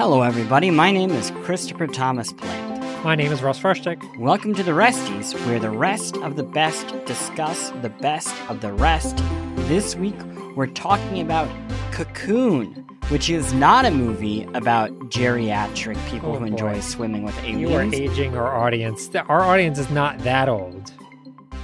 Hello, everybody. My name is Christopher Thomas Plante. My name is Russ Frushtick. Welcome to the Resties, where the rest of the best discuss the best of the rest. This week, we're talking about Cocoon, which is not a movie about geriatric people Oh, who enjoy swimming with aliens. You are aging our audience. Our audience is not that old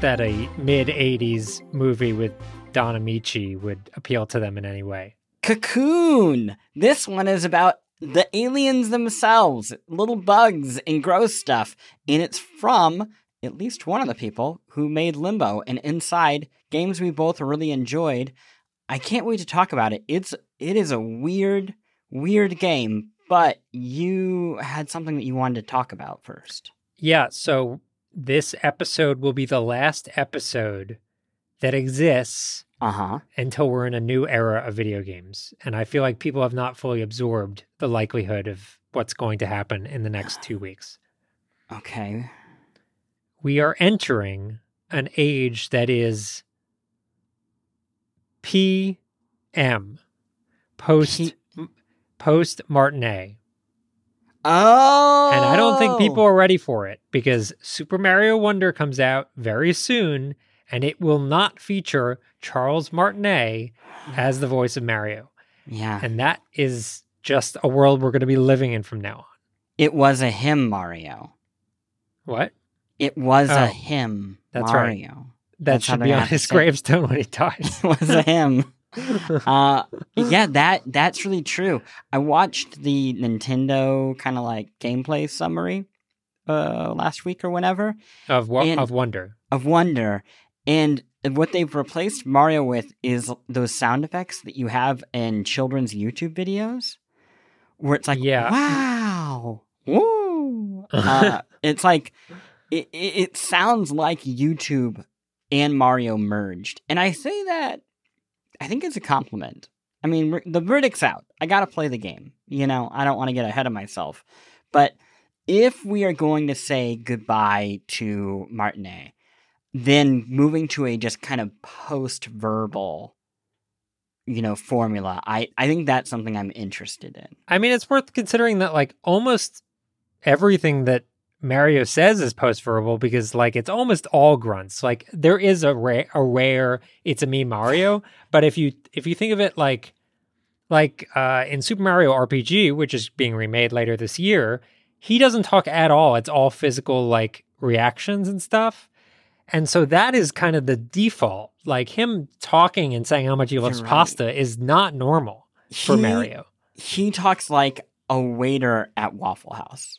that a mid 80s movie with Don Ameche would appeal to them in any way. Cocoon! This one is about the aliens themselves, little bugs and gross stuff. And it's from at least one of the people who made Limbo and Inside, games we both really enjoyed. I can't wait to talk about it. It's it is a weird, weird game, but you had something that you wanted to talk about first. Yeah, so this episode will be the last episode that exists Uh-huh. until we're in a new era of video games. And I feel like people have not fully absorbed the likelihood of what's going to happen in the next two weeks. Okay. we are entering an age that is PM post P- post Martinet. Oh And I don't think people are ready for it because Super Mario Wonder comes out very soon and it will not feature Charles Martinet as the voice of Mario. Yeah. And that is just a world we're going to be living in from now on. It was a him, Mario. What? It was Oh, a him, that's right. Mario. That That's should be on his gravestone when he dies. It was a him. uh, yeah, that that's really true. I watched the Nintendo kind of like gameplay summary uh, last week or whenever of of wonder. of Wonder, and what they've replaced Mario with is those sound effects that you have in children's YouTube videos, where it's like, Yeah. wow, woo. uh, it's like it, it, it sounds like YouTube and Mario merged, and I say that I think it's a compliment. I mean, the verdict's out. I got to play the game. You know, I don't want to get ahead of myself, but if we are going to say goodbye to Martinet, then moving to a just kind of post-verbal, you know, formula, I I think that's something I'm interested in. I mean, it's worth considering that like almost everything that Mario says is post verbal because like it's almost all grunts. Like there is a rare, a rare it's a me Mario, but if you if you think of it like like uh, in Super Mario RPG, which is being remade later this year, he doesn't talk at all. It's all physical like reactions and stuff. And so that is kind of the default. Like him talking and saying how much he loves right. pasta is not normal for He- Mario. he talks like a waiter at Waffle House.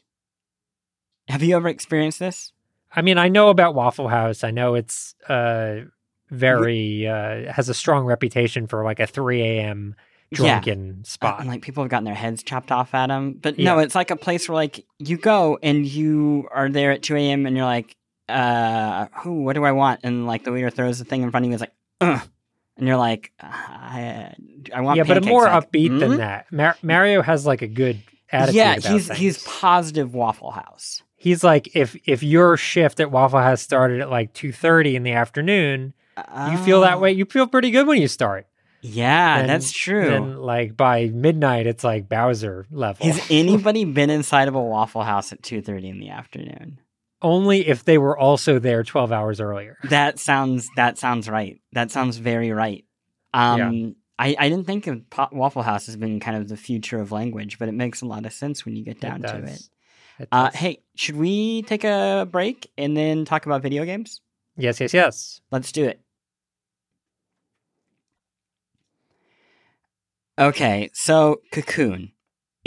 Have you ever experienced this? I mean, I know about Waffle House. I know it's uh very uh has a strong reputation for like a 3 a.m. drunken Uh, spot. and like people have gotten their heads chopped off at them. But no, it's like a place where like you go and you are there at 2 a.m. and you're like, uh, who, what do I want? And like the waiter throws the thing in front of you. It's like, Ugh. and you're like, I, I want yeah, but a more Like, upbeat "Hmm?" than that. Mar- Mario has like a good attitude. Yeah, about he's things. he's positive Waffle House. he's like if if your shift at Waffle House started at like 2:30 in the afternoon, you feel that Oh. way. You feel pretty good when you start. Yeah, And that's true. Then like by midnight, it's like Bowser level. Has anybody been inside of a Waffle House at 2:30 in the afternoon? Only if they were also there 12 hours earlier. That sounds that sounds right. That sounds very right. Um I, I didn't think of Waffle House as being kind of the future of language, but it makes a lot of sense when you get down to it. It Uh, hey, should we take a break and then talk about video games? Yes, yes, yes. Let's do it. Okay, so Cocoon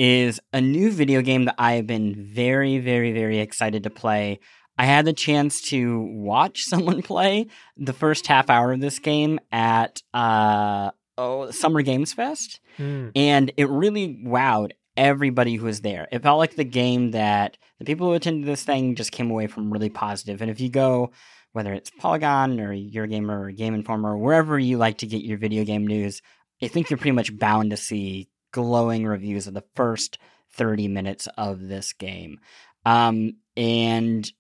is a new video game that I have been very, very, very excited to play. I had the chance to watch someone play the first half hour of this game at uh, oh, Summer Games Fest Mm. and it really wowed everybody who was there. It felt like the game that the people who attended this thing just came away from really positive. And if you go, whether it's Polygon or Eurogamer or Game Informer or wherever you like to get your video game news, I think you're pretty much bound to see glowing reviews of the first 30 minutes of this game. Um, and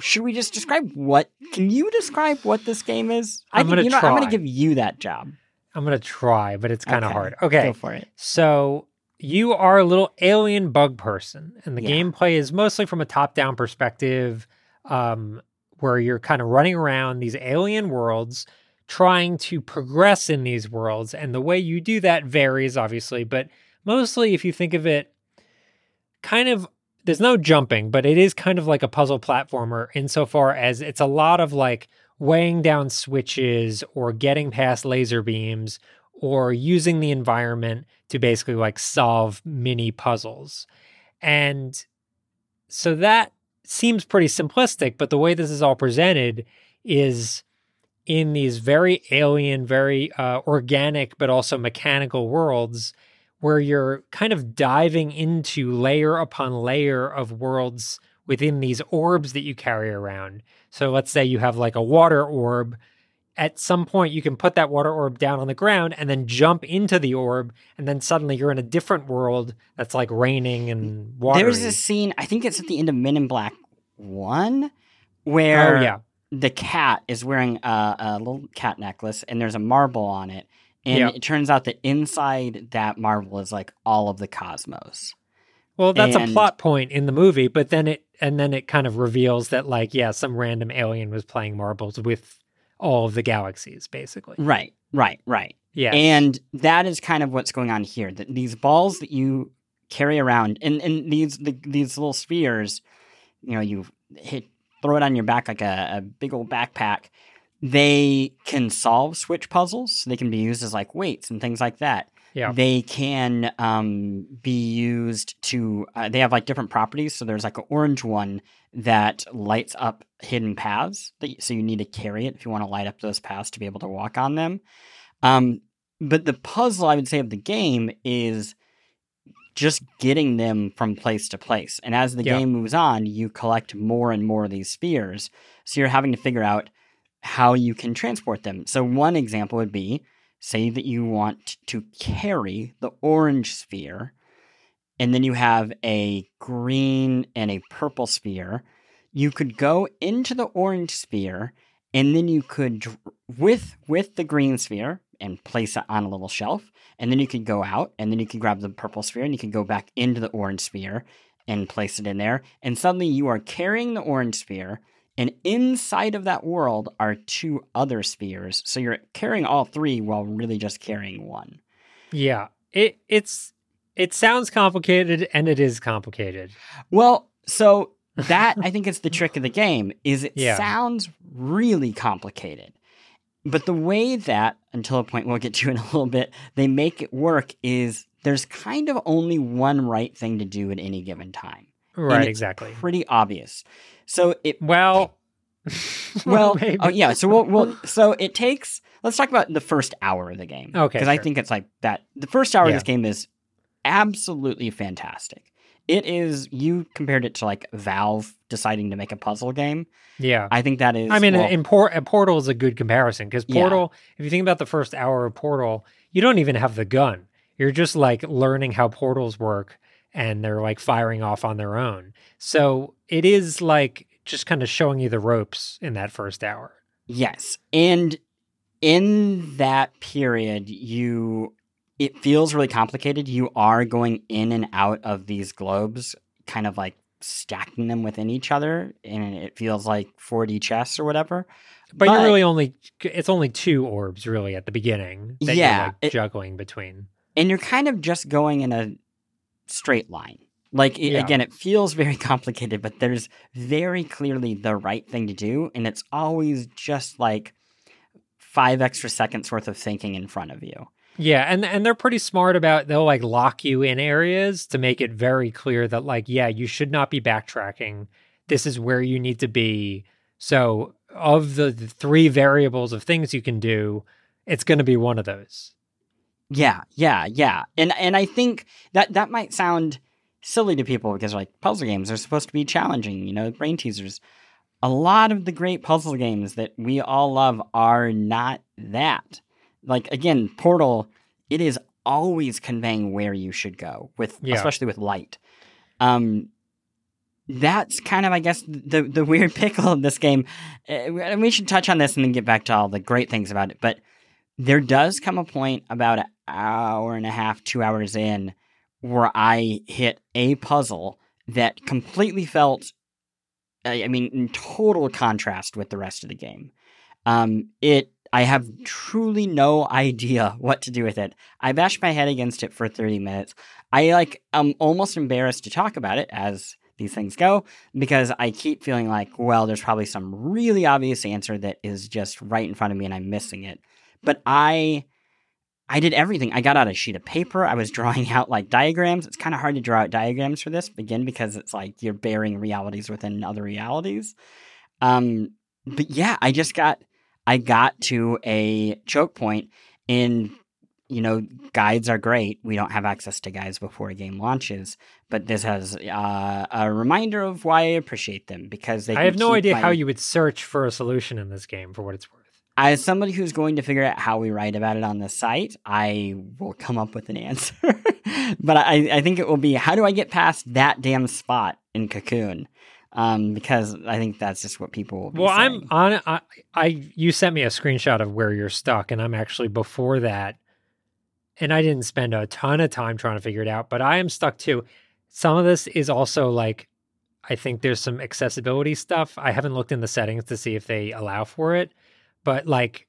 should we just describe what? Can you describe what this game is? I I'm think- gonna you know, I'm going to give you that job. I'm gonna try, but it's kind of Okay, hard. Okay, Go for it. so you are a little alien bug person, and the Yeah. gameplay is mostly from a top-down perspective, um, where you're kind of running around these alien worlds, trying to progress in these worlds, and the way you do that varies, obviously, but mostly, if you think of it, kind of there's no jumping, but it is kind of like a puzzle platformer insofar as it's a lot of like weighing down switches or getting past laser beams or using the environment to basically like solve mini puzzles. And so that seems pretty simplistic, but the way this is all presented is in these very alien, very uh, organic, but also mechanical worlds where you're kind of diving into layer upon layer of worlds within these orbs that you carry around. So let's say you have like a water orb. At some point, you can put that water orb down on the ground and then jump into the orb, and then suddenly you're in a different world that's like raining and water. There's a scene, I think it's at the end of Men in Black 1, where Oh yeah, the cat is wearing a, a little cat necklace and there's a marble on it. And Yeah. it turns out that inside that marble is like all of the cosmos. Well, that's And- a plot point in the movie, but then it and then it kind of reveals that like yeah, some random alien was playing marbles with all of the galaxies basically. Right, right, right. Yeah. And that is kind of what's going on here. That these balls that you carry around, and, and these the, these little spheres, you know, you hit throw it on your back like a, a big old backpack. They can solve switch puzzles. So they can be used as like weights and things like that. Yeah. They can um, be used to. Uh, they have like different properties. So there's like an orange one that lights up hidden paths. That, so you need to carry it if you want to light up those paths to be able to walk on them. Um, but the puzzle, I would say, of the game is just getting them from place to place. And as the Yeah. game moves on, you collect more and more of these spheres. So you're having to figure out how you can transport them. So one example would be say that you want to carry the orange sphere, and then you have a green and a purple sphere. You could go into the orange sphere, and then you could with with the green sphere and place it on a little shelf, and then you can go out, and then you can grab the purple sphere, and you can go back into the orange sphere and place it in there, and suddenly you are carrying the orange sphere. And inside of that world are two other spheres. So you're carrying all three while really just carrying one. Yeah. It it's it sounds complicated and it is complicated. Well, so that I think is the trick of the game is it Yeah. sounds really complicated. But the way that until a point we'll get to in a little bit, they make it work is there's kind of only one right thing to do at any given time. Right, exactly. Pretty obvious. So it Well, well, maybe. oh yeah. So we'll, we'll so it takes. Let's talk about the first hour of the game. Okay, because I think it's like that. The first hour of this game is absolutely fantastic. It is. You compared it to like Valve deciding to make a puzzle game. yeah. I think that is. I mean, well, in Por- Portal is a good comparison because Yeah. Portal, if you think about the first hour of Portal, you don't even have the gun. You're just like learning how portals work and they're like firing off on their own. So it is like just kind of showing you the ropes in that first hour. Yes. And in that period, you it feels really complicated. You are going in and out of these globes, kind of like stacking them within each other, and it feels like 4D chess or whatever. But, you're really only, it's only two orbs really at the beginning that Yeah, you're like it- juggling between. and you're kind of just going in a straight line. Like it, Yeah. again, it feels very complicated, but there's very clearly the right thing to do, and it's always just like five extra seconds worth of thinking in front of you. Yeah, and and they're pretty smart about they'll like lock you in areas to make it very clear that like yeah, you should not be backtracking. This is where you need to be. So, of the, the three variables of things you can do, it's going to be one of those. Yeah, yeah, yeah. And and I think that that might sound silly to people because like puzzle games are supposed to be challenging, you know, brain teasers. A lot of the great puzzle games that we all love are not that. Like again, Portal, it is always conveying where you should go with Yeah. especially with light. Um that's kind of, I guess, the the weird pickle of this game. Uh, And we should touch on this and then get back to all the great things about it. But there does come a point about an hour and a half, two hours in, where I hit a puzzle that completely felt, I I mean, in total contrast with the rest of the game. Um, it, I have truly no idea what to do with it. I bashed my head against it for 30 minutes. I like, I'm almost embarrassed to talk about it as these things go because I keep feeling like, well, there's probably some really obvious answer that is just right in front of me and I'm missing it. But I I did everything. I got out a sheet of paper. I was drawing out like diagrams. It's kind of hard to draw out diagrams for this, again, because it's like you're burying realities within other realities. Um, but yeah, I just got I got to a choke point and you know, guides are great. We don't have access to guides before a game launches, but this has uh, a reminder of why I appreciate them because they. I have no idea my- how you would search for a solution in this game for what it's worth. As somebody who's going to figure out how we write about it on the site, I will come up with an answer. but I, I think it will be how do I get past that damn spot in Cocoon? Um, because I think that's just what people will be Well, I'm on. I, I you sent me a screenshot of where you're stuck, and I'm actually before that, and I didn't spend a ton of time trying to figure it out, but I am stuck too. Some of this is also like, I think there's some accessibility stuff. I haven't looked in the settings to see if they allow for it, but like,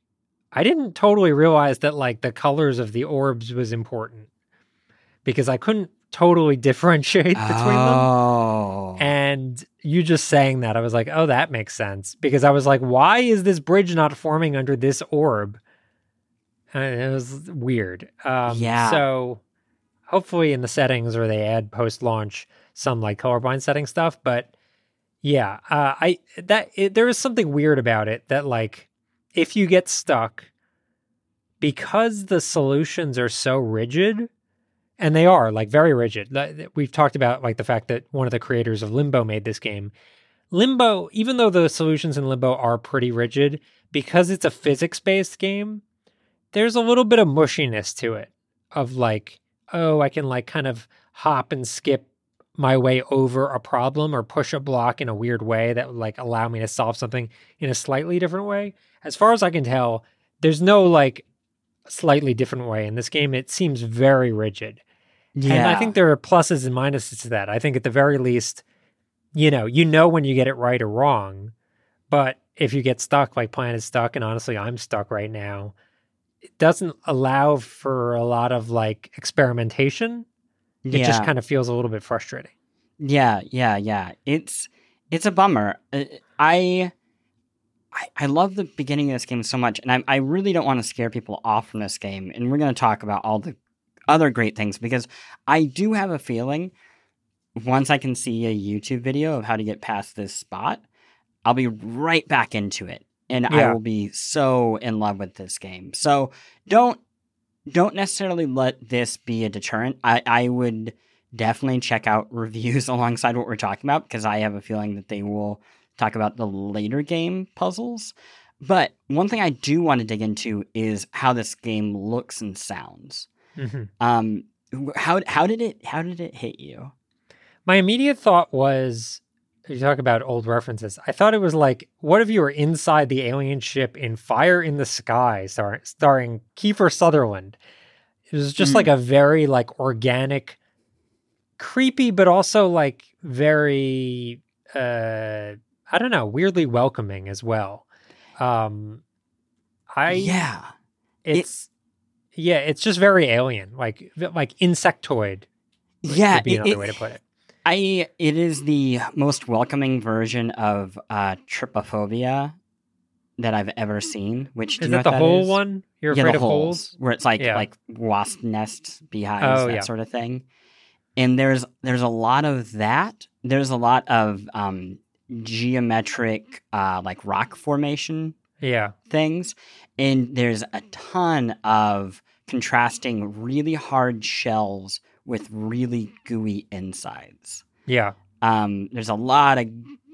I didn't totally realize that like the colors of the orbs was important because I couldn't totally differentiate between them. oh. And you just saying that, I was like, oh, that makes sense. Because I was like, why is this bridge not forming under this orb? And it was weird. Um, Yeah. So hopefully in the settings or they add post launch some like colorblind setting stuff. But yeah, uh, I that it, there is something weird about it that like if you get stuck because the solutions are so rigid and they are like very rigid. We've talked about like the fact that one of the creators of Limbo made this game. Limbo, even though the solutions in Limbo are pretty rigid, because it's a physics-based game, there's a little bit of mushiness to it. Of like, oh, I can like kind of hop and skip my way over a problem or push a block in a weird way that would like allow me to solve something in a slightly different way. As far as I can tell, there's no like slightly different way in this game. It seems very rigid. Yeah. And I think there are pluses and minuses to that. I think at the very least, you know, you know when you get it right or wrong. But if you get stuck, like Plante is stuck, and honestly, I'm stuck right now, it doesn't allow for a lot of like experimentation. It yeah. just kind of feels a little bit frustrating. Yeah, yeah, yeah. It's it's a bummer. Uh, I I, I love the beginning of this game so much, and I, I really don't want to scare people off from this game. And we're going to talk about all the other great things because I do have a feeling once I can see a YouTube video of how to get past this spot, I'll be right back into it, and I will be so in love with this game. So don't don't necessarily let this be a deterrent. I, I would definitely check out reviews alongside what we're talking about because I have a feeling that they will talk about the later game puzzles. But one thing I do want to dig into is how this game looks and sounds. Mhm. Um, how how did it how did it hit you? My immediate thought was you talk about old references. I thought it was like, what if you were inside the alien ship in Fire in the Sky, star- starring Kiefer Sutherland? It was just Mm. like a very like organic, creepy, but also like very uh I don't know, weirdly welcoming as well. Um I yeah, it's yeah, it's just very alien, like like insectoid. yeah. would be another it- way to put it. I it is the most welcoming version of uh, trypophobia that I've ever seen. Which do Is that the what whole is? one? You're yeah, afraid of holes? where it's like Yeah. like wasp nests, beehives, Oh, that yeah. sort of thing. And there's there's a lot of that. There's a lot of um, geometric uh, like rock formation Yeah. things, and there's a ton of contrasting really hard shells with really gooey insides. Yeah. Um, there's a lot of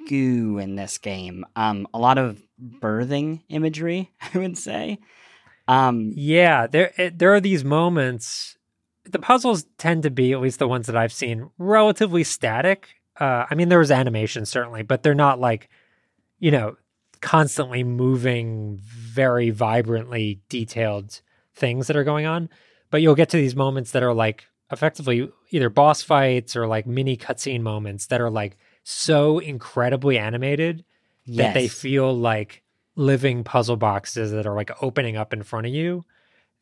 goo in this game. Um, a lot of birthing imagery, I would say. Um, Yeah, there it, there are these moments. The puzzles tend to be, at least the ones that I've seen, relatively static. Uh, I mean, there was animation certainly, but they're not like, you know, constantly moving, very vibrantly detailed things that are going on. But you'll get to these moments that are like effectively either boss fights or like mini cutscene moments that are like so incredibly animated that they feel like living puzzle boxes that are like opening up in front of you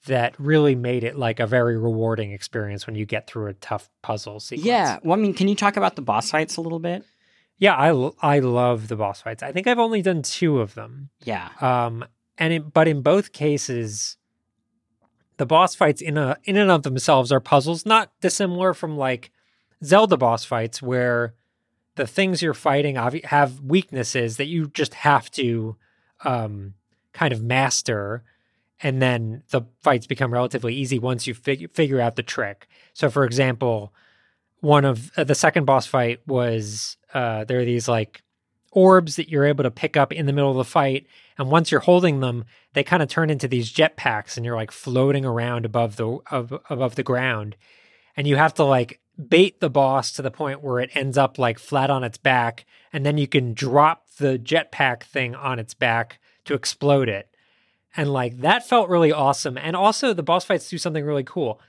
that really made it like a very rewarding experience when you get through a tough puzzle sequence. Yeah. Well, I mean, can you talk about the boss fights a little bit? Yeah, I l- I love the boss fights. I think I've only done 2 of them. Yeah. Um and in, but in both cases the boss fights in a in and of themselves are puzzles not dissimilar from like Zelda boss fights where the things you're fighting have weaknesses that you just have to um kind of master and then the fights become relatively easy once you fig- figure out the trick. So for example, one of uh, the second boss fight was uh there are these like orbs that you're able to pick up in the middle of the fight and once you're holding them they kind of turn into these jetpacks and you're like floating around above the above the ground. And you have to like bait the boss to the point where it ends up like flat on its back and then you can drop the jetpack thing on its back to explode it. And like that felt really awesome. And also the boss fights do something really cool.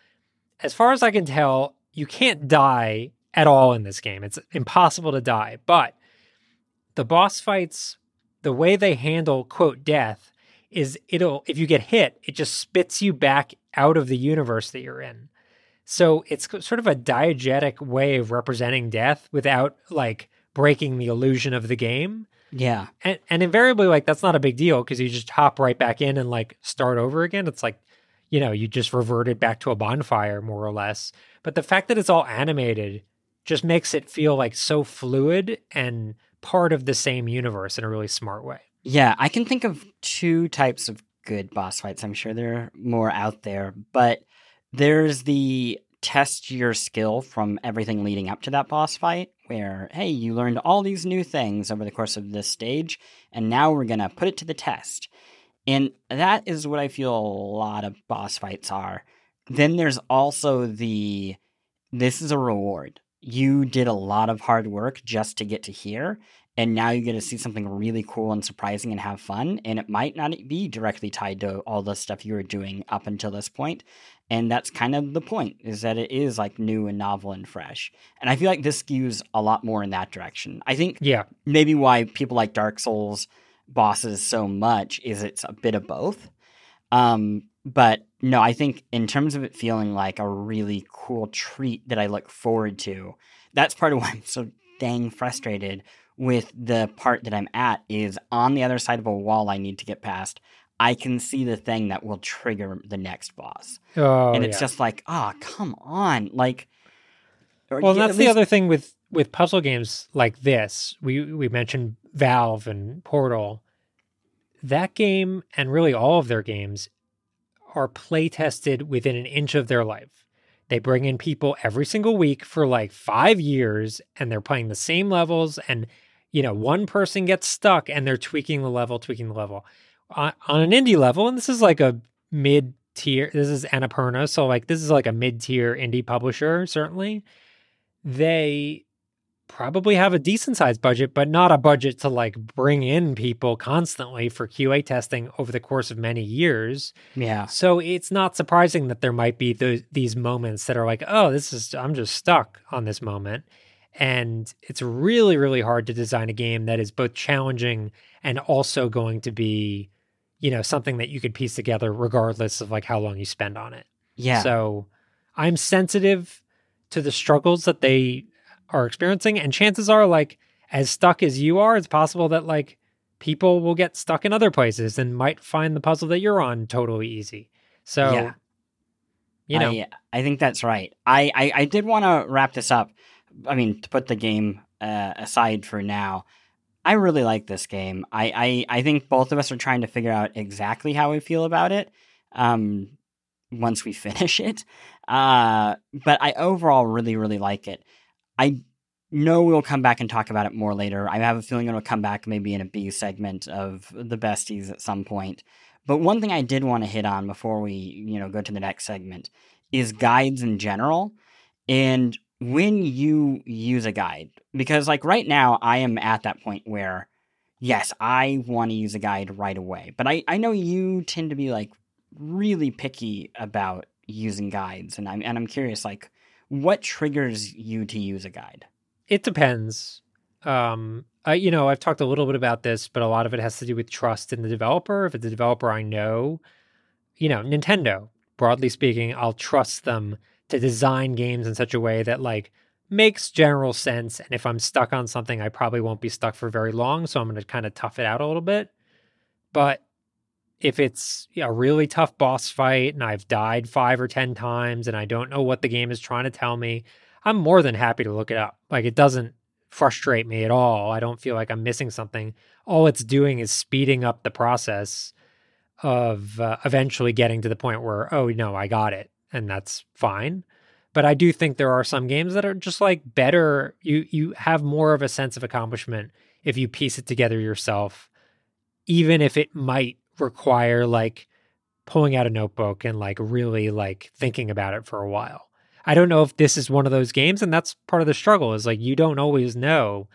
As far as i can tell you can't die at all in this game. It's impossible to die. But the boss fights the way they handle quote death is it'll if you get hit it just spits you back out of the universe that you're in. So it's sort of a diegetic way of representing death without like breaking the illusion of the game. Yeah. and, and invariably like that's not a big deal because you just hop right back in and like start over again. It's like you know you just reverted back to a bonfire more or less. But the fact that it's all animated just makes it feel like so fluid and part of the same universe in a really smart way Yeah, I can think of two types of good boss fights. I'm sure there are more out there, but there's the test your skill from everything leading up to that boss fight, where, hey, you learned all these new things over the course of this stage, and now we're going to put it to the test. And that is what I feel a lot of boss fights are. Then there's also the this is a reward. You did a lot of hard work just to get to here, and now you get to see something really cool and surprising and have fun and it might not be directly tied to all the stuff you were doing up until this point and that's kind of the point is that it is like new and novel and fresh and i feel like this skews a lot more in that direction. I think yeah. maybe why people like dark souls bosses so much is it's a bit of both um but no i think in terms of it feeling like a really cool treat that i look forward to that's part of why i'm so dang frustrated with the part that i'm at is on the other side of a wall i need to get past i can see the thing that will trigger the next boss oh, and it's yeah. just like ah come on like well, that's at the other thing with with puzzle games like this. We we mentioned Valve and Portal. That game and really all of their games are play tested within an inch of their life. They bring in people every single week for like 5 years and they're playing the same levels and you know, one person gets stuck and they're tweaking the level, tweaking the level. On, on an indie level and this is like a mid tier this is Annapurna, so like this is like a mid tier indie publisher certainly they probably have a decent sized budget, but not a budget to like bring in people constantly for QA testing over the course of many years. yeah So it's not surprising that there might be those, these moments that are like, oh, this is, I'm just stuck on this moment. And it's really, really hard to design a game that is both challenging and also going to be, you know, something that you could piece together regardless of like how long you spend on it. yeah So I'm sensitive to the struggles that they are experiencing. And chances are, like, as stuck as you are, it's possible that, like, people will get stuck in other places and might find the puzzle that you're on totally easy. So, Yeah. you know, I, I think that's right. I, I, I did want to wrap this up. I mean, to put the game uh, aside for now, I really like this game. I, I, I think both of us are trying to figure out exactly how we feel about it um, once we finish it. Uh, but I overall really, really like it. I know we'll come back and talk about it more later. I have a feeling it'll come back maybe in a B segment of the besties at some point. But one thing I did want to hit on before we, you know, go to the next segment is guides in general. And when you use a guide, because like right now I am at that point where yes, I want to use a guide right away. But I, I know you tend to be like really picky about using guides and I'm and I'm curious like what triggers you to use a guide? It depends. Um, I, you know, I've talked a little bit about this, but a lot of it has to do with trust in the developer. If it's a developer I know, you know, Nintendo, broadly speaking, I'll trust them to design games in such a way that like makes general sense. And if I'm stuck on something, I probably won't be stuck for very long. So I'm going to kind of tough it out a little bit. But if it's a really tough boss fight and I've died five or 10 times and I don't know what the game is trying to tell me, I'm more than happy to look it up. Like it doesn't frustrate me at all. I don't feel like I'm missing something. All it's doing is speeding up the process of uh, eventually getting to the point where, oh, no, I got it. And that's fine. But I do think there are some games that are just like better. You you have more of a sense of accomplishment if you piece it together yourself, even if it might require like pulling out a notebook and like really like thinking about it for a while. I don't know if this is one of those games, and that's part of the struggle is like you don't always know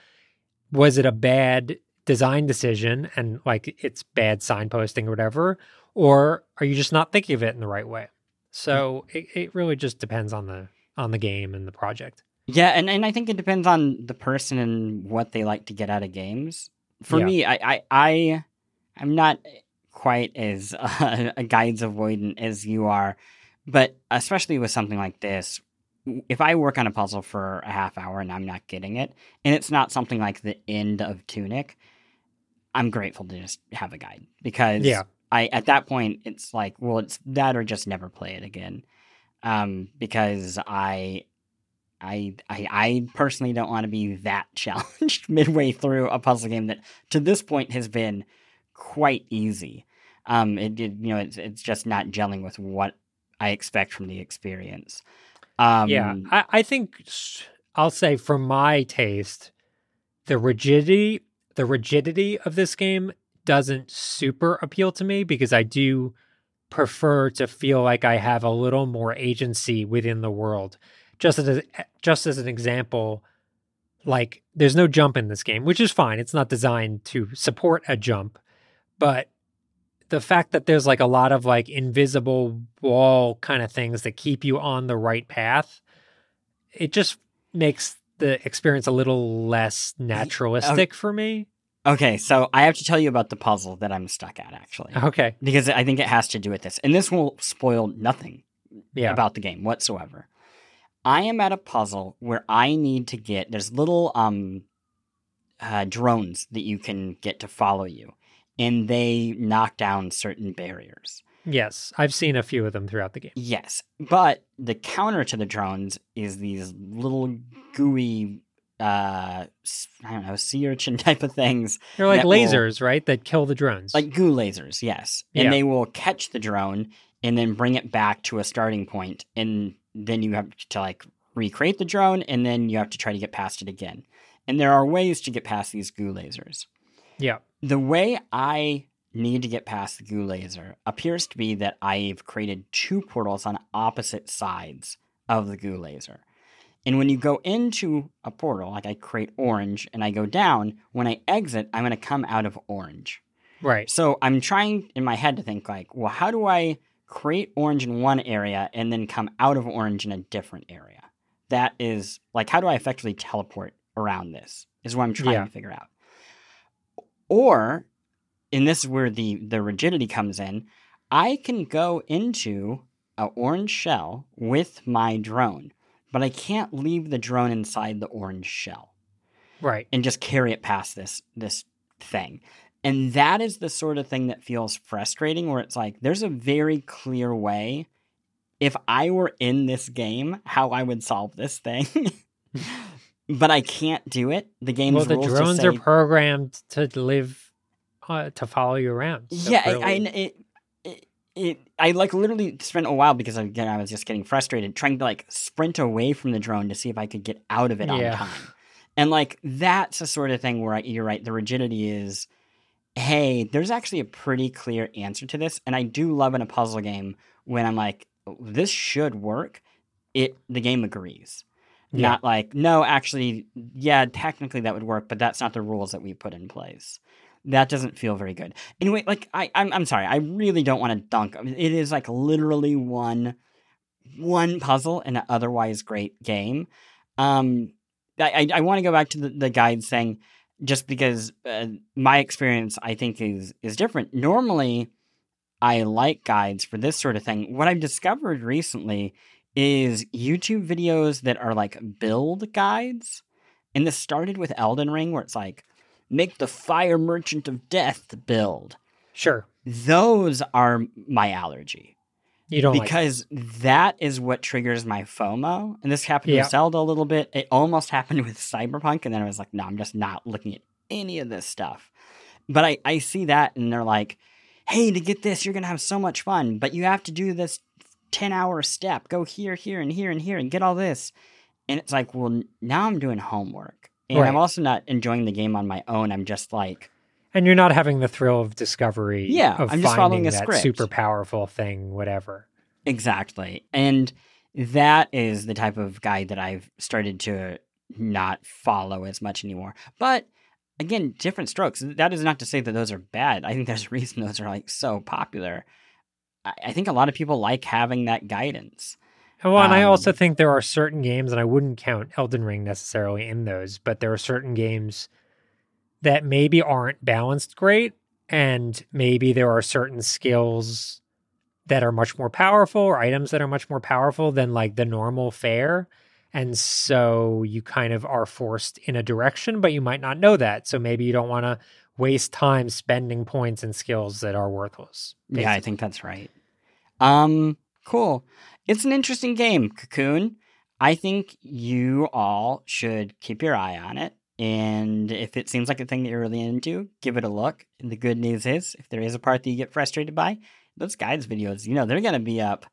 was it a bad design decision and like it's bad signposting or whatever, or are you just not thinking of it in the right way? So it, it really just depends on the on the game and the project. Yeah, and, and I think it depends on the person and what they like to get out of games. For Yeah. me, I, I I I'm not quite as uh, a guides avoidant as you are, but especially with something like this, if I work on a puzzle for a half hour and I'm not getting it, and it's not something like the end of Tunic, I'm grateful to just have a guide because Yeah. I at that point it's like, well, it's that or just never play it again, um, because I. I, I I personally don't want to be that challenged midway through a puzzle game that to this point has been quite easy. Um, it did you know it's it's just not gelling with what I expect from the experience. Um, yeah, I, I think I'll say for my taste, the rigidity the rigidity of this game doesn't super appeal to me because I do prefer to feel like I have a little more agency within the world. Just as a, just as an example, like there's no jump in this game, which is fine. It's not designed to support a jump, but the fact that there's like a lot of like invisible wall kind of things that keep you on the right path, it just makes the experience a little less um, naturalistic for me. Okay, so I have to tell you about the puzzle that I'm stuck at actually, Okay. because I think it has to do with this, and this will spoil nothing Yeah. about the game whatsoever. I am at a puzzle where I need to get there's little um uh, drones that you can get to follow you, and they knock down certain barriers. Yes. I've seen a few of them throughout the game. Yes, but the counter to the drones is these little gooey, uh, I don't know, sea urchin type of things, They're like that will- lasers, right? That kill the drones. like goo lasers. Yes, and Yeah. they will catch the drone and then bring it back to a starting point, and then you have to like recreate the drone, and then you have to try to get past it again. And there are ways to get past these goo lasers. yeah. The way I need to get past the goo laser appears to be that I've created two portals on opposite sides of the goo laser. And when you go into a portal, like I create orange and I go down, when I exit, I'm going to come out of orange. Right. So I'm trying in my head to think like, well, how do I create orange in one area and then come out of orange in a different area? That is like, how do I effectively teleport around this? Is what I'm trying Yeah. to figure out. Or, and this is where the the rigidity comes in. I can go into a orange shell with my drone, but I can't leave the drone inside the orange shell Right. and just carry it past this this thing. And that is the sort of thing that feels frustrating where it's like there's a very clear way if I were in this game how I would solve this thing. but I can't do it. The game's Well, the drones say, are programmed to live, uh, to follow you around. So yeah, I, I, it, it, I like literally spent a while because again I was just getting frustrated trying to like sprint away from the drone to see if I could get out of it on time. And like that's the sort of thing where I, you're right. The rigidity is, hey, there's actually a pretty clear answer to this, and I do love in a puzzle game when I'm like, this should work. It the game agrees. Yeah. Not like, no, actually, yeah, technically that would work, but that's not the rules that we put in place. That doesn't feel very good. Anyway, like I, I'm, I'm sorry, I really don't want to dunk. It is like literally one one puzzle in an otherwise great game. Um, I, I, I want to go back to the, the guide saying just because uh, my experience I think is is different. Normally, I like guides for this sort of thing. What I've discovered recently is YouTube videos that are like build guides. And this started with Elden Ring, where it's like, make the Fire Merchant of Death build. Sure. Those are my allergy. You don't because that is what triggers my FOMO. And this happened Yeah. with Zelda a little bit. It almost happened with Cyberpunk. And then I was like, no, I'm just not looking at any of this stuff. But I, I see that and they're like, hey, to get this, you're going to have so much fun. But you have to do this 10 hour step. Go here, here, and here, and here, and get all this. And it's like, well, now I'm doing homework. And Right. I'm also not enjoying the game on my own. I'm just like, and you're not having the thrill of discovery. Yeah, of I'm just finding following a that script. super powerful thing, whatever. Exactly. And that is the type of guide that I've started to not follow as much anymore. But again, different strokes. That is not to say that those are bad. I think there's a reason those are like so popular. I I think a lot of people like having that guidance. Well, and I Um, also think there are certain games, and I wouldn't count Elden Ring necessarily in those, but there are certain games that maybe aren't balanced great, and maybe there are certain skills that are much more powerful or items that are much more powerful than like the normal fare. And so you kind of are forced in a direction, but you might not know that. So maybe you don't want to waste time spending points and skills that are worthless. Yeah, I think that's right. Um, cool. It's an interesting game, Cocoon. I think you all should keep your eye on it. And if it seems like a thing that you're really into, give it a look. And the good news is, if there is a part that you get frustrated by, those guides videos, you know, they're going to be up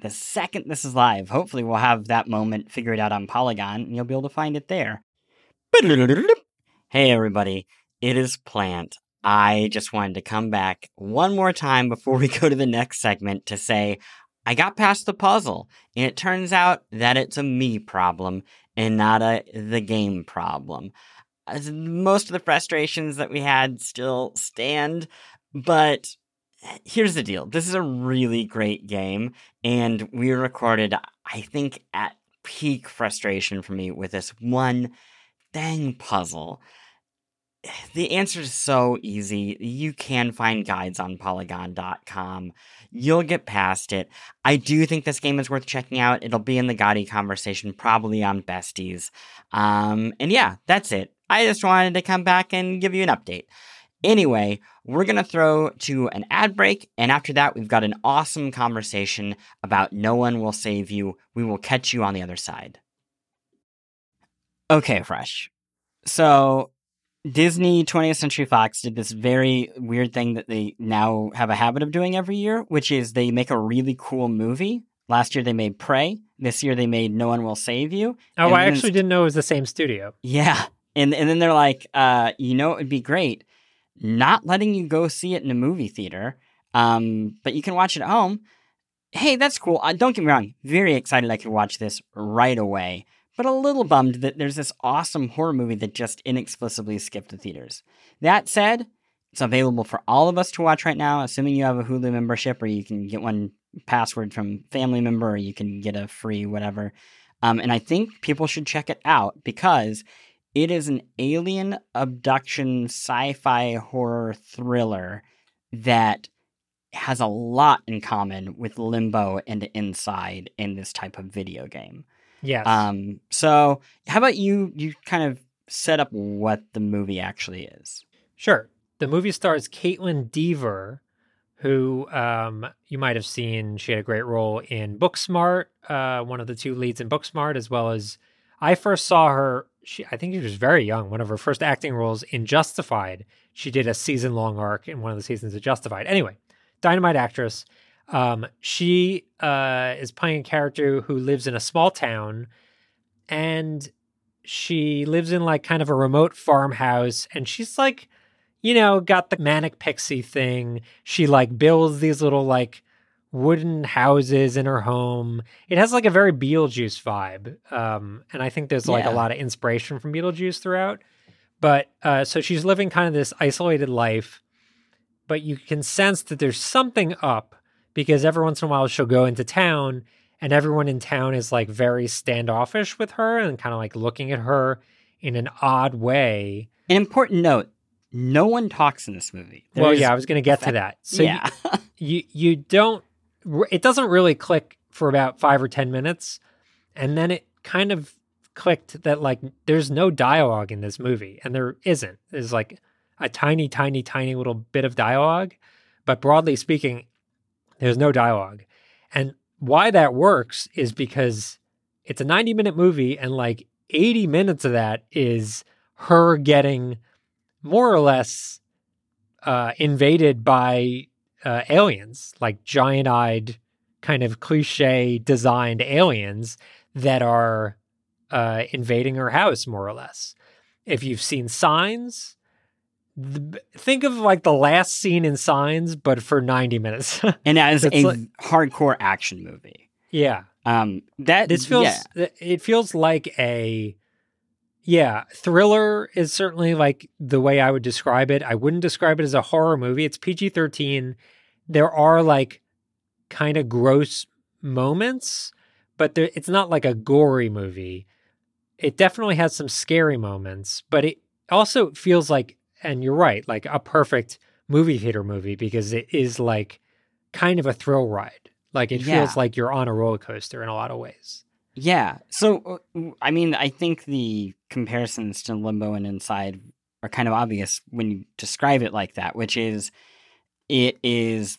the second this is live. Hopefully, we'll have that moment figured out on Polygon and you'll be able to find it there. Hey, everybody. It is Plante. I just wanted to come back one more time before we go to the next segment to say I got past the puzzle, and it turns out that it's a me problem and not a the game problem. Most of the frustrations that we had still stand, but here's the deal. This is a really great game, and we recorded, I think, at peak frustration for me with this one dang puzzle the answer is so easy. You can find guides on polygon.com. You'll get past it. I do think this game is worth checking out. It'll be in the GOTY conversation, probably on Besties. Um, and yeah, that's it. I just wanted to come back and give you an update. Anyway, we're going to throw to an ad break, and after that, we've got an awesome conversation about No One Will Save You. We will catch you on the other side. Okay, Frush. So, Disney 20th Century Fox did this very weird thing that they now have a habit of doing every year, which is they make a really cool movie. Last year they made Prey. This year they made No One Will Save You. Oh, And I actually didn't know it was the same studio. Yeah. And and then they're like, uh, you know it would be great not letting you go see it in a movie theater. Um, but you can watch it at home. Hey, that's cool. Uh, don't get me wrong. Very excited I could watch this right away. But a little bummed that there's this awesome horror movie that just inexplicably skipped the theaters. That said, it's available for all of us to watch right now, assuming you have a Hulu membership or you can get one password from family member or you can get a free whatever. Um, and I think people should check it out because it is an alien abduction sci fi horror thriller that has a lot in common with Limbo and Inside in this type of video game. Yes. Um, so how about you you kind of set up what the movie actually is? Sure. The movie stars Kaitlyn Dever, who um, you might have seen. She had a great role in Booksmart, uh, one of the two leads in Booksmart, as well as I first saw her. She, I think she was very young. One of her first acting roles in Justified. She did a season long arc in one of the seasons of Justified. Anyway, dynamite actress. Um, she uh, is playing a character who lives in a small town, and she lives in like kind of a remote farmhouse, and she's like you know, got the manic pixie thing. She like builds these little like wooden houses in her home. It has like a very Beetlejuice vibe. Um, and I think there's like Yeah. a lot of inspiration from Beetlejuice throughout. But uh, so she's living kind of this isolated life, but you can sense that there's something up because every once in a while she'll go into town and everyone in town is like very standoffish with her and kind of like looking at her in an odd way. An important note: no one talks in this movie. well, yeah, I was going to get to that. So you- yeah, you you don't it doesn't really click for about five or ten minutes and then it kind of clicked that like there's no dialogue in this movie and there isn't there's like a tiny tiny tiny little bit of dialogue but broadly speaking there's no dialogue and why that works is because it's a 90 minute movie and like 80 minutes of that is her getting more or less uh, invaded by uh, aliens, like giant eyed, kind of cliche designed aliens that are uh, invading her house, more or less. If you've seen Signs, think of like the last scene in Signs, but for 90 minutes. and as a like- hardcore action movie, yeah. um, that This feels, yeah, it feels like a, yeah, thriller is certainly like the way I would describe it. I wouldn't describe it as a horror movie. It's PG 13. There are like kind of gross moments, but there, it's not like a gory movie. It definitely has some scary moments, but it also feels like, and you're right, like a perfect movie theater movie because it is like kind of a thrill ride. Like it Yeah. feels like you're on a roller coaster in a lot of ways. Yeah. So, uh, I mean, I think the comparisons to Limbo and Inside are kind of obvious when you describe it like that, which is it is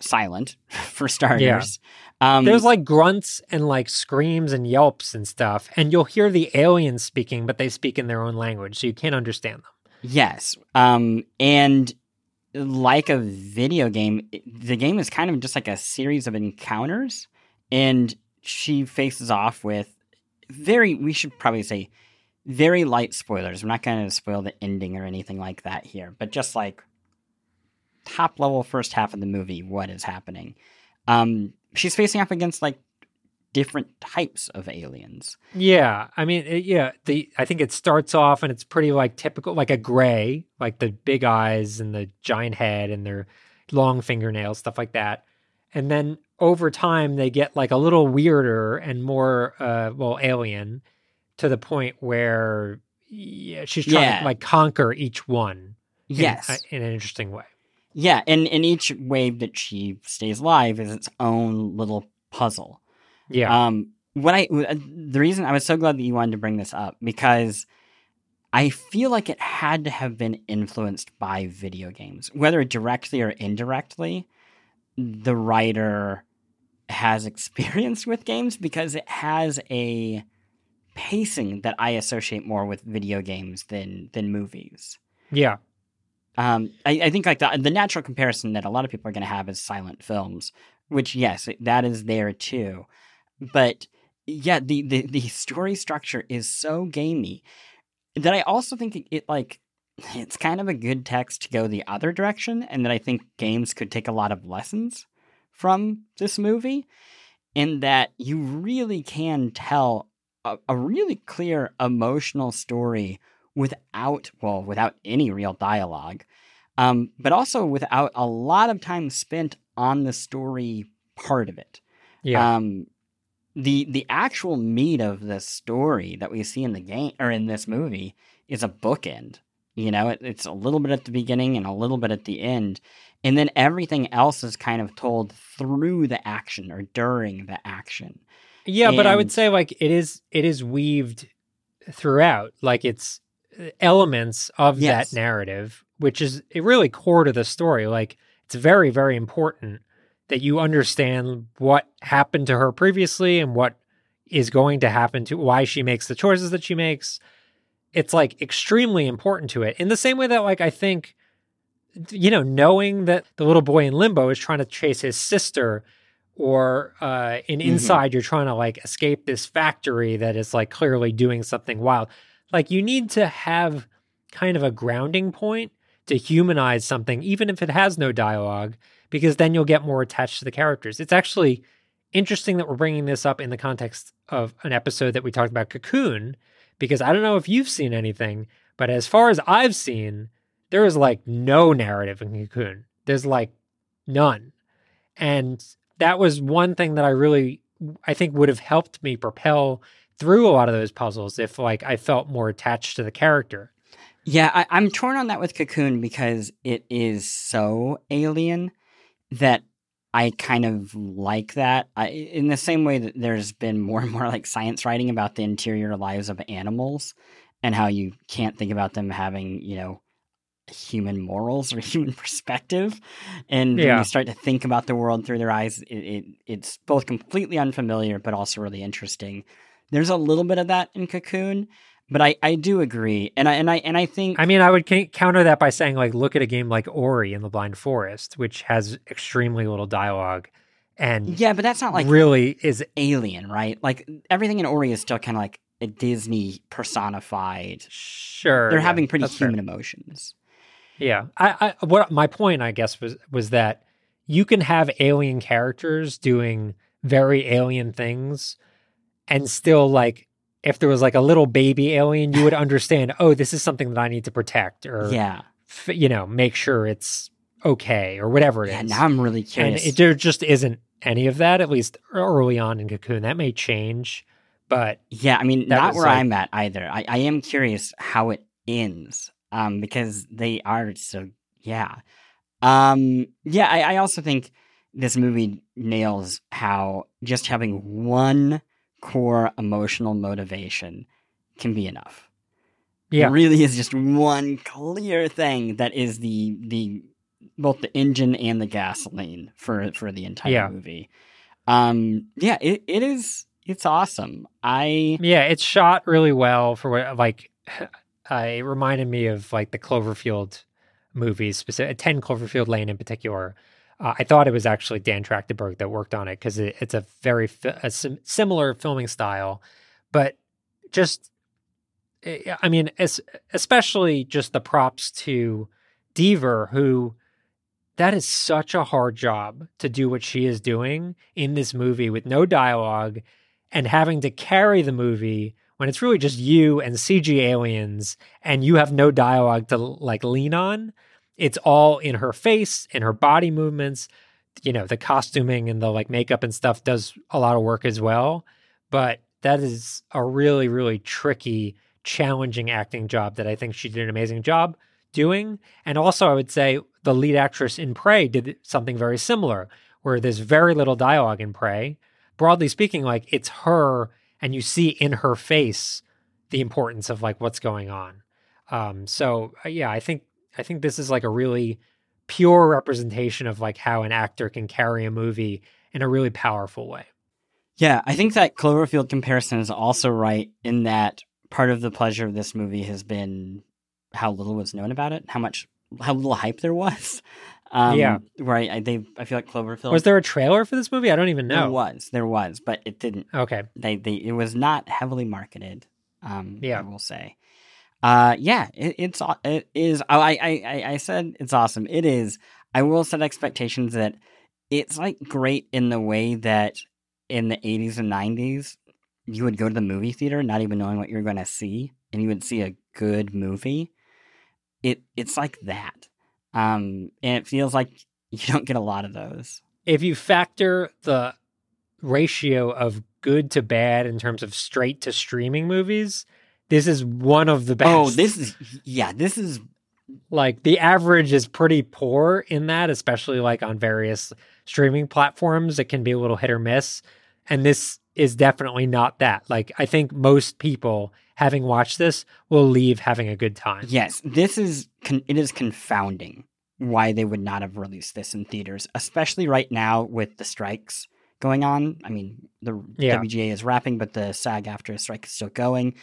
silent for starters. Um, There's like grunts and like screams and yelps and stuff, and you'll hear the aliens speaking, but they speak in their own language, so you can't understand them. Yes. Um, and like a video game, the game is kind of just like a series of encounters, and she faces off with very, we should probably say, very light spoilers. I'm not going to spoil the ending or anything like that here, but just like top level first half of the movie, what is happening. Um, she's facing off against like different types of aliens. Yeah, I mean, it, yeah, the I think it starts off and it's pretty like typical, like a gray, like the big eyes and the giant head and their long fingernails, stuff like that. And then over time, they get like a little weirder and more, uh, well, alien, to the point where yeah, she's trying Yeah. to like conquer each one. in- Yes. in an interesting way. Yeah, and, and each wave that she stays alive is its own little puzzle. Yeah, Um, what I uh, the reason I was so glad that you wanted to bring this up because I feel like it had to have been influenced by video games, whether directly or indirectly. The writer has experience with games because it has a pacing that I associate more with video games than than movies. yeah, Um, I, I think like the, the natural comparison that a lot of people are going to have is silent films, which yes, that is there too. But yeah, the, the, the story structure is so gamey that I also think it, it like it's kind of a good text to go the other direction, and that I think games could take a lot of lessons from this movie, in that you really can tell a, a really clear emotional story without well without any real dialogue um, but also without a lot of time spent on the story part of it yeah, um, the the actual meat of the story that we see in the game or in this movie is a bookend you know it, it's a little bit at the beginning and a little bit at the end and then everything else is kind of told through the action or during the action yeah. But I would say like it is it is weaved throughout. Like it's uh, elements of Yes. that narrative, which is it really core to the story. Like it's very very important that you understand what happened to her previously and what is going to happen to why she makes the choices that she makes. It's like extremely important to it. In the same way that like I think you know, knowing that the little boy in Limbo is trying to chase his sister or uh in Mhm. inside you're trying to like escape this factory that is like clearly doing something wild. Like you need to have kind of a grounding point to humanize something even if it has no dialogue because then you'll get more attached to the characters. It's actually interesting that we're bringing this up in the context of an episode that we talked about Cocoon because I don't know if you've seen anything, but as far as I've seen, there is like no narrative in Cocoon. There's like none. And that was one thing that I really I think would have helped me propel through a lot of those puzzles if like I felt more attached to the character. Yeah, I, I'm torn on that with Cocoon because it is so alien that I kind of like that. I, in the same way that there's been more and more like science writing about the interior lives of animals and how you can't think about them having, you know, human morals or human perspective. And when you start to think about the world through their eyes, it, it it's both completely unfamiliar but also really interesting. There's a little bit of that in Cocoon, but I, I do agree, and I and I and I think I mean, I would counter that by saying like look at a game like Ori and the Blind Forest, which has extremely little dialogue and yeah, but that's not like really is alien, right? Like everything in Ori is still kind of like a Disney personified. sure They're yeah, having pretty that's fair. human emotions. Yeah. I, I what my point I guess was was that you can have alien characters doing very alien things and still like if there was like a little baby alien you would understand oh this is something that I need to protect or Yeah, f- you know make sure it's okay or whatever it is. yeah. Now I'm really and curious. it, there just isn't any of that at least early on in Cocoon that may change but yeah, I mean, not where like- I'm at either. I, I am curious how it ends, um, because they are so yeah, um, yeah. I, I also think this movie nails how just having one core emotional motivation can be enough. yeah It really is just one clear thing that is the the both the engine and the gasoline for for the entire Yeah. movie. Um yeah, it, it is it's awesome. I Yeah, it's shot really well for what like uh, it reminded me of like the Cloverfield movies, specific Ten Cloverfield Lane in particular. Uh, I thought it was actually Dan Trachtenberg that worked on it because it, it's a very fi- a sim- similar filming style, but just eh, I mean, es- especially just the props to Dever, who that is such a hard job to do what she is doing in this movie with no dialogue and having to carry the movie when it's really just you and CG aliens and you have no dialogue to like lean on. It's all in her face, in her body movements. You know, the costuming and the like makeup and stuff does a lot of work as well. But that is a really, really tricky, challenging acting job that I think she did an amazing job doing. And also, I would say the lead actress in Prey did something very similar, where there's very little dialogue in Prey. Broadly speaking, like it's her, and you see in her face the importance of like what's going on. Um, so uh, yeah, I think I think this is like a really pure representation of like how an actor can carry a movie in a really powerful way. yeah, I think that Cloverfield comparison is also right in that part of the pleasure of this movie has been how little was known about it, how much how little hype there was. Um, Yeah. right. I they I feel like Cloverfield Was there a trailer for this movie? I don't even know. there was there was, but it didn't Okay. they they it was not heavily marketed. Um, Yeah. I will say. Uh, yeah, it, it's it is. Oh, I, I I said it's awesome. It is. I will set expectations that it's like great in the way that in the eighties and nineties you would go to the movie theater not even knowing what you're going to see, and you would see a good movie. It it's like that, um, and it feels like you don't get a lot of those. if you factor the ratio of good to bad in terms of straight to streaming movies, this is one of the oh, best. Oh, this is yeah, this is like the average is pretty poor in that, especially like on various streaming platforms. It can be a little hit or miss. And this is definitely not that. Like, I think most people having watched this will leave having a good time. Yes, this is con- it is confounding why they would not have released this in theaters, especially right now with the strikes going on. I mean, the Yeah. WGA is wrapping, but the SAG-AFTRA strike is still going.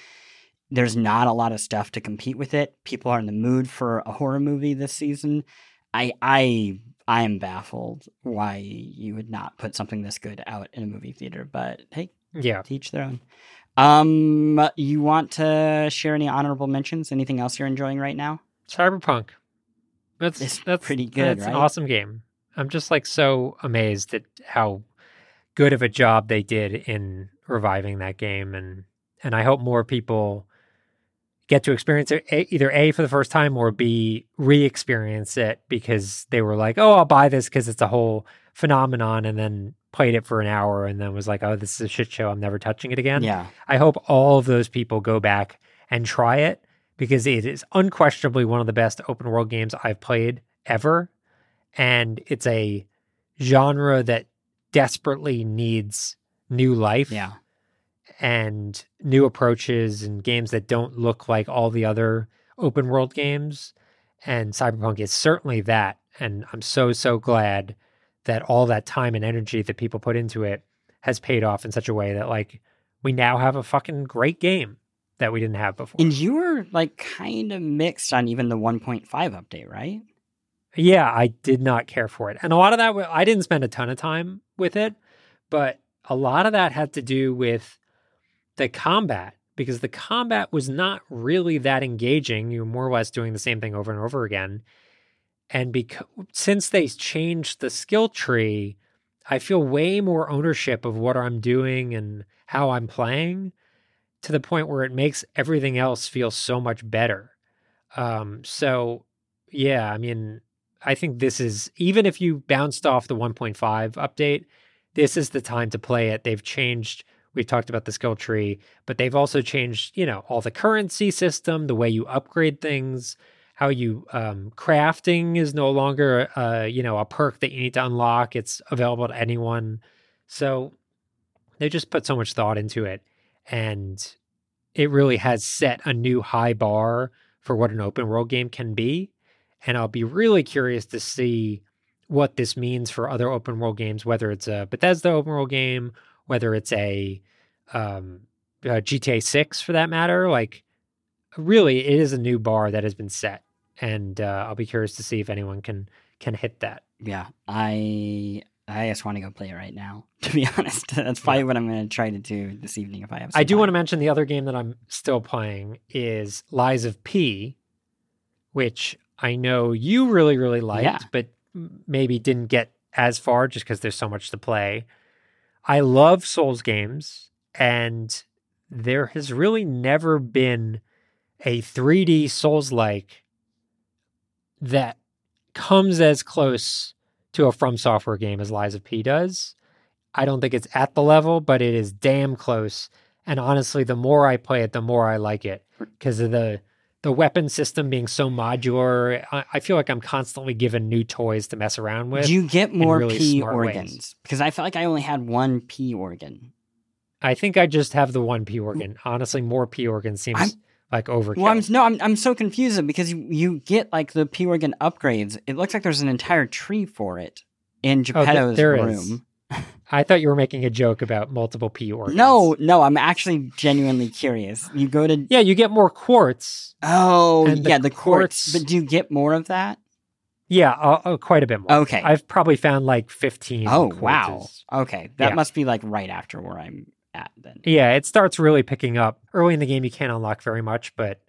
There's not a lot of stuff to compete with it. People are in the mood for a horror movie this season. I I I am baffled why you would not put something this good out in a movie theater, but hey, Yeah. teach their own. Um, you want to share any honorable mentions? Anything else you're enjoying right now? Cyberpunk. That's It's that's pretty good, That's an awesome game. I'm just like so amazed at how good of a job they did in reviving that game, and and I hope more people get to experience it either a for the first time or b re-experience it because they were like, oh, I'll buy this because it's a whole phenomenon and then played it for an hour and then was like, oh, this is a shit show. I'm never touching it again. Yeah. I hope all of those people go back and try it because it is unquestionably one of the best open world games I've played ever. And it's a genre that desperately needs new life Yeah. And new approaches and games that don't look like all the other open world games. And Cyberpunk is certainly that. And I'm so, so glad that all that time and energy that people put into it has paid off in such a way that, like, we now have a fucking great game that we didn't have before. And you were like kind of mixed on even the 1.5 update, right? Yeah, I did not care for it. And a lot of that, I didn't spend a ton of time with it, but a lot of that had to do with the combat because the combat was not really that engaging. You were more or less doing the same thing over and over again. And because since they changed the skill tree, I feel way more ownership of what I'm doing and how I'm playing to the point where it makes everything else feel so much better. Um, so yeah, I mean, I think this is even if you bounced off the 1.5 update, this is the time to play it. They've changed. We've talked about the skill tree, but they've also changed, you know, all the currency system, the way you upgrade things, how you um, crafting is no longer, uh, you know, a perk that you need to unlock. It's available to anyone. So they just put so much thought into it, and it really has set a new high bar for what an open world game can be. And I'll be really curious to see what this means for other open world games, whether it's a Bethesda open world game, whether it's a, um, a GTA 6 for that matter. Like, really, it is a new bar that has been set. And uh, I'll be curious to see if anyone can can hit that. Yeah. I I just want to go play it right now, to be honest. That's probably what I'm going to try to do this evening if I have some I do time. want to mention the other game that I'm still playing is Lies of P, which I know you really, really liked, Yeah. but maybe didn't get as far just because there's so much to play. I love Souls games, and there has really never been a 3D Souls like that comes as close to a From Software game as Lies of P does. I don't think it's at the level, but it is damn close. And honestly, the more I play it, the more I like it because of the the weapon system being so modular. I, I feel like I'm constantly given new toys to mess around with. Do you get more really P smart ways. organs? Because I felt like I only had one P organ. I think I just have the one P organ. Honestly, more P organ seems I'm- like overkill. Well, I'm no, I'm I'm so confused because you, you get like the P organ upgrades. It looks like there's an entire tree for it in Oh, th- Geppetto's there room. I thought you were making a joke about multiple P organs. No, no, I'm actually genuinely curious. You go to Yeah, you get more quartz. oh the yeah, the quartz. quartz- But do you get more of that? Yeah, uh, uh, quite a bit more. Okay. I've probably found like 15. oh wow. Okay, that Yeah. must be like right after where I'm at then. Yeah, it starts really picking up. Early in the game, you can't unlock very much, but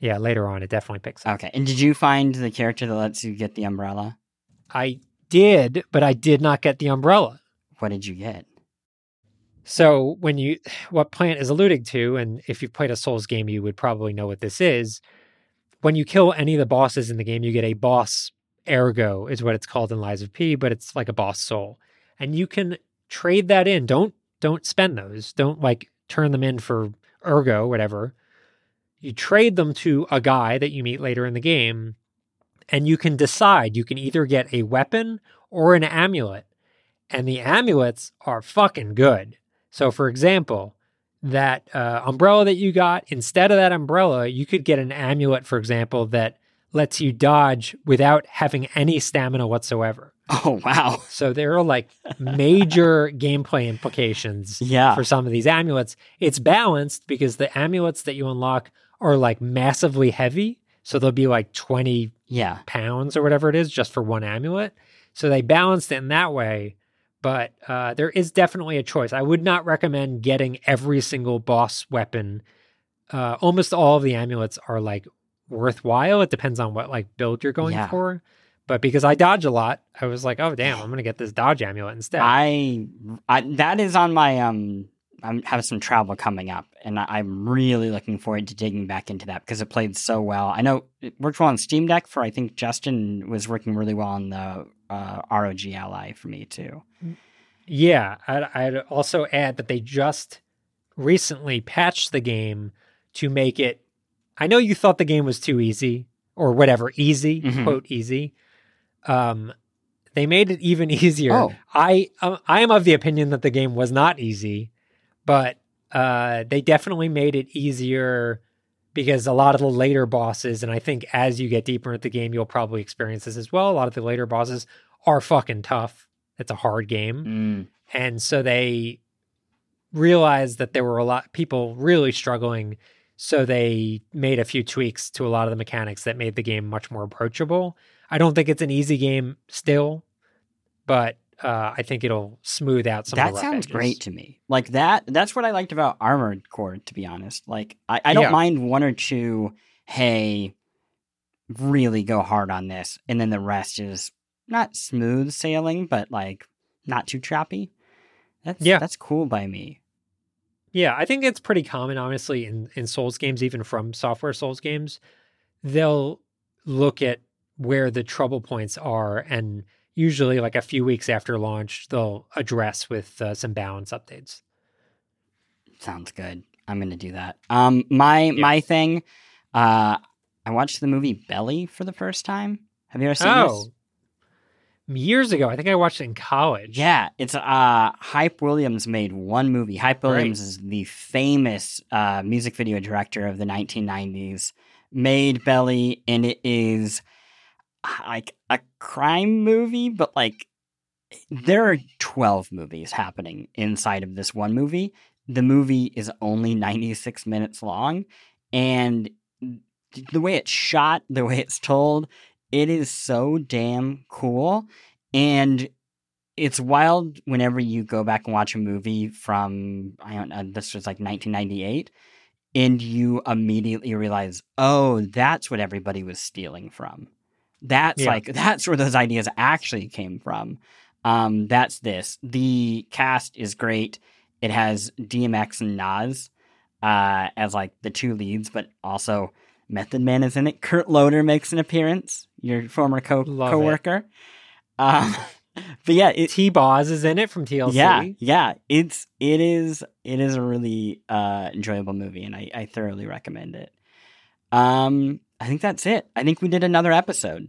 yeah, later on, it definitely picks up. Okay, and did you find the character that lets you get the umbrella? I did, but I did not get the umbrella. What did you get? So when you, what Plante is alluding to, and if you've played a Souls game, you would probably know what this is. When you kill any of the bosses in the game, you get a boss ergo, is what it's called in Lies of P, but it's like a boss soul, and you can trade that in. Don't don't spend those. Don't like turn them in for ergo, whatever. You trade them to a guy that you meet later in the game, and you can decide. You can either get a weapon or an amulet, and the amulets are fucking good. So, for example, that uh, umbrella that you got, instead of that umbrella, you could get an amulet, for example, that lets you dodge without having any stamina whatsoever. Oh wow. So, there are like major gameplay implications Yeah. for some of these amulets. It's balanced because the amulets that you unlock are like massively heavy. So, they'll be like 20 Yeah. pounds or whatever it is just for one amulet. So they balanced it in that way. But uh, there is definitely a choice. I would not recommend getting every single boss weapon. Uh, almost all of the amulets are like worthwhile. It depends on what like build you're going Yeah. for. But because I dodge a lot, I was like, oh damn, I'm gonna get this dodge amulet instead. I, I that is on my um I'm having some travel coming up, and I- I'm really looking forward to digging back into that because it played so well. I know it worked well on Steam Deck for I think Justin was working really well on the uh, ROG Ally for me too. Yeah, I'd, I'd also add that they just recently patched the game to make it. I know you thought the game was too easy or whatever, easy Mhm. quote easy. Um, they made it even easier. Oh. I um, I am of the opinion that the game was not easy, but uh, they definitely made it easier because a lot of the later bosses, and I think as you get deeper into the game, you'll probably experience this as well. A lot of the later bosses are fucking tough. It's a hard game Mm, and so they realized that there were a lot people really struggling so they made a few tweaks to a lot of the mechanics that made the game much more approachable i don't think it's an easy game still but uh, i think it'll smooth out some of that sounds edges. great to me. Like that. That's what I liked about Armored Core. To be honest, like I, I don't Yeah. mind one or two. Hey, really go hard on this, and then the rest is not smooth sailing, but like not too choppy. That's Yeah. that's cool by me. Yeah, I think it's pretty common, honestly, in, in Souls games, even FromSoftware Souls games. They'll look at where the trouble points are, and usually, like a few weeks after launch, they'll address with uh, some balance updates. Sounds good. I'm gonna do that. Um, my my thing. Uh, I watched the movie Belly for the first time. Have you ever seen Oh, this? years ago, I think I watched it in college. Yeah, it's uh Hype Williams made one movie. Hype Right. Williams is the famous uh music video director of the 1990s. Made Belly and it is like a crime movie, but like there are 12 movies happening inside of this one movie. The movie is only 96 minutes long and the way it's shot, the way it's told, it is so damn cool. And it's wild whenever you go back and watch a movie from I don't know, this was like 1998, and you immediately realize, oh, that's what everybody was stealing from. That's Yeah. like that's where those ideas actually came from. Um, that's this. The cast is great. It has DMX and Nas uh, as like the two leads, but also Method Man is in it. Kurt Loder makes an appearance. Your former co coworker. Um, but yeah, it, T-Boz is in it from TLC. yeah, yeah. It's it is it is a really uh, enjoyable movie, and I, I thoroughly recommend it. Um, I think that's it. I think we did another episode.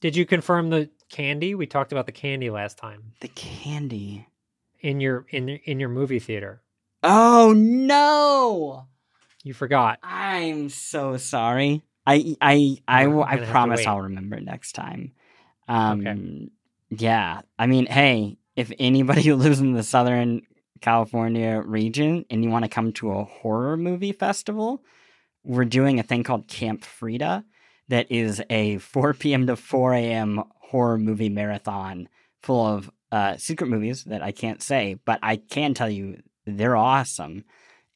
Did you confirm the candy? We talked about the candy last time The candy. in your in in your movie theater. Oh no! You forgot. I'm so sorry. I I I, We're will- gonna I promise. I'll remember next time. Um, yeah. I mean, hey, if anybody who lives in the Southern California region and you want to come to a horror movie festival, we're doing a thing called Camp Frida that is a 4 p.m. to 4 a.m. horror movie marathon full of uh, secret movies that I can't say, but I can tell you they're awesome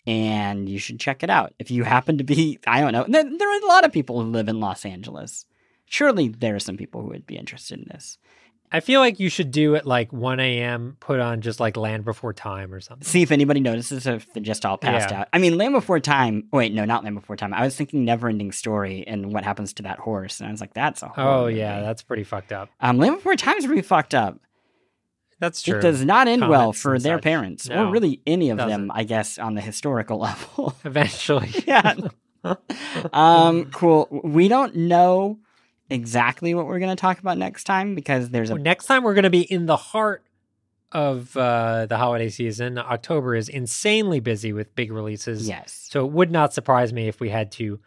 and you should check it out. If you happen to be, I don't know, there, there are a lot of people who live in Los Angeles. Surely there are some people who would be interested in this. I feel like you should do it like 1 a.m. Put on just like Land Before Time or something. See if anybody notices if they're just all passed Yeah. out. I mean, Land Before Time. Wait, no, not Land Before Time. I was thinking Neverending Story and what happens to that horse, and I was like, that's a Oh yeah, movie. that's pretty fucked up. um, Land Before Time's pretty fucked up. That's true. It does not end well for their such. parents, No, or really any of doesn't. them. I guess on the historical level. Eventually. yeah. um, cool. We don't know exactly what we're going to talk about next time because there's a Well, Next time we're going to be in the heart of uh, the holiday season. October is insanely busy with big releases. yes. So it would not surprise me if we had to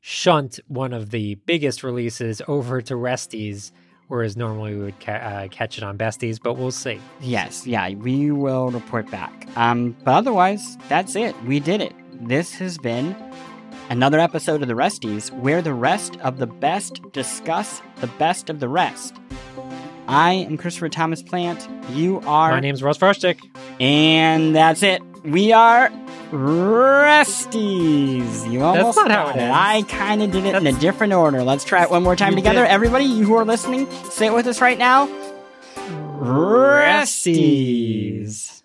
shunt one of the biggest releases over to Resties, whereas normally we would ca- uh, catch it on Besties, but we'll see. Yes, yeah, we will report back. Um, but otherwise, that's it. We did it. This has been another episode of the Resties, where the rest of the best discuss the best of the rest. I am Christopher Thomas Plante. You are, My name's Russ Frushtick. and that's it. We are Resties. You almost not how it ends. I kind of did it in a different order. Let's try it one more time You together. did. Everybody, you who are listening, say it with us right now. Resties.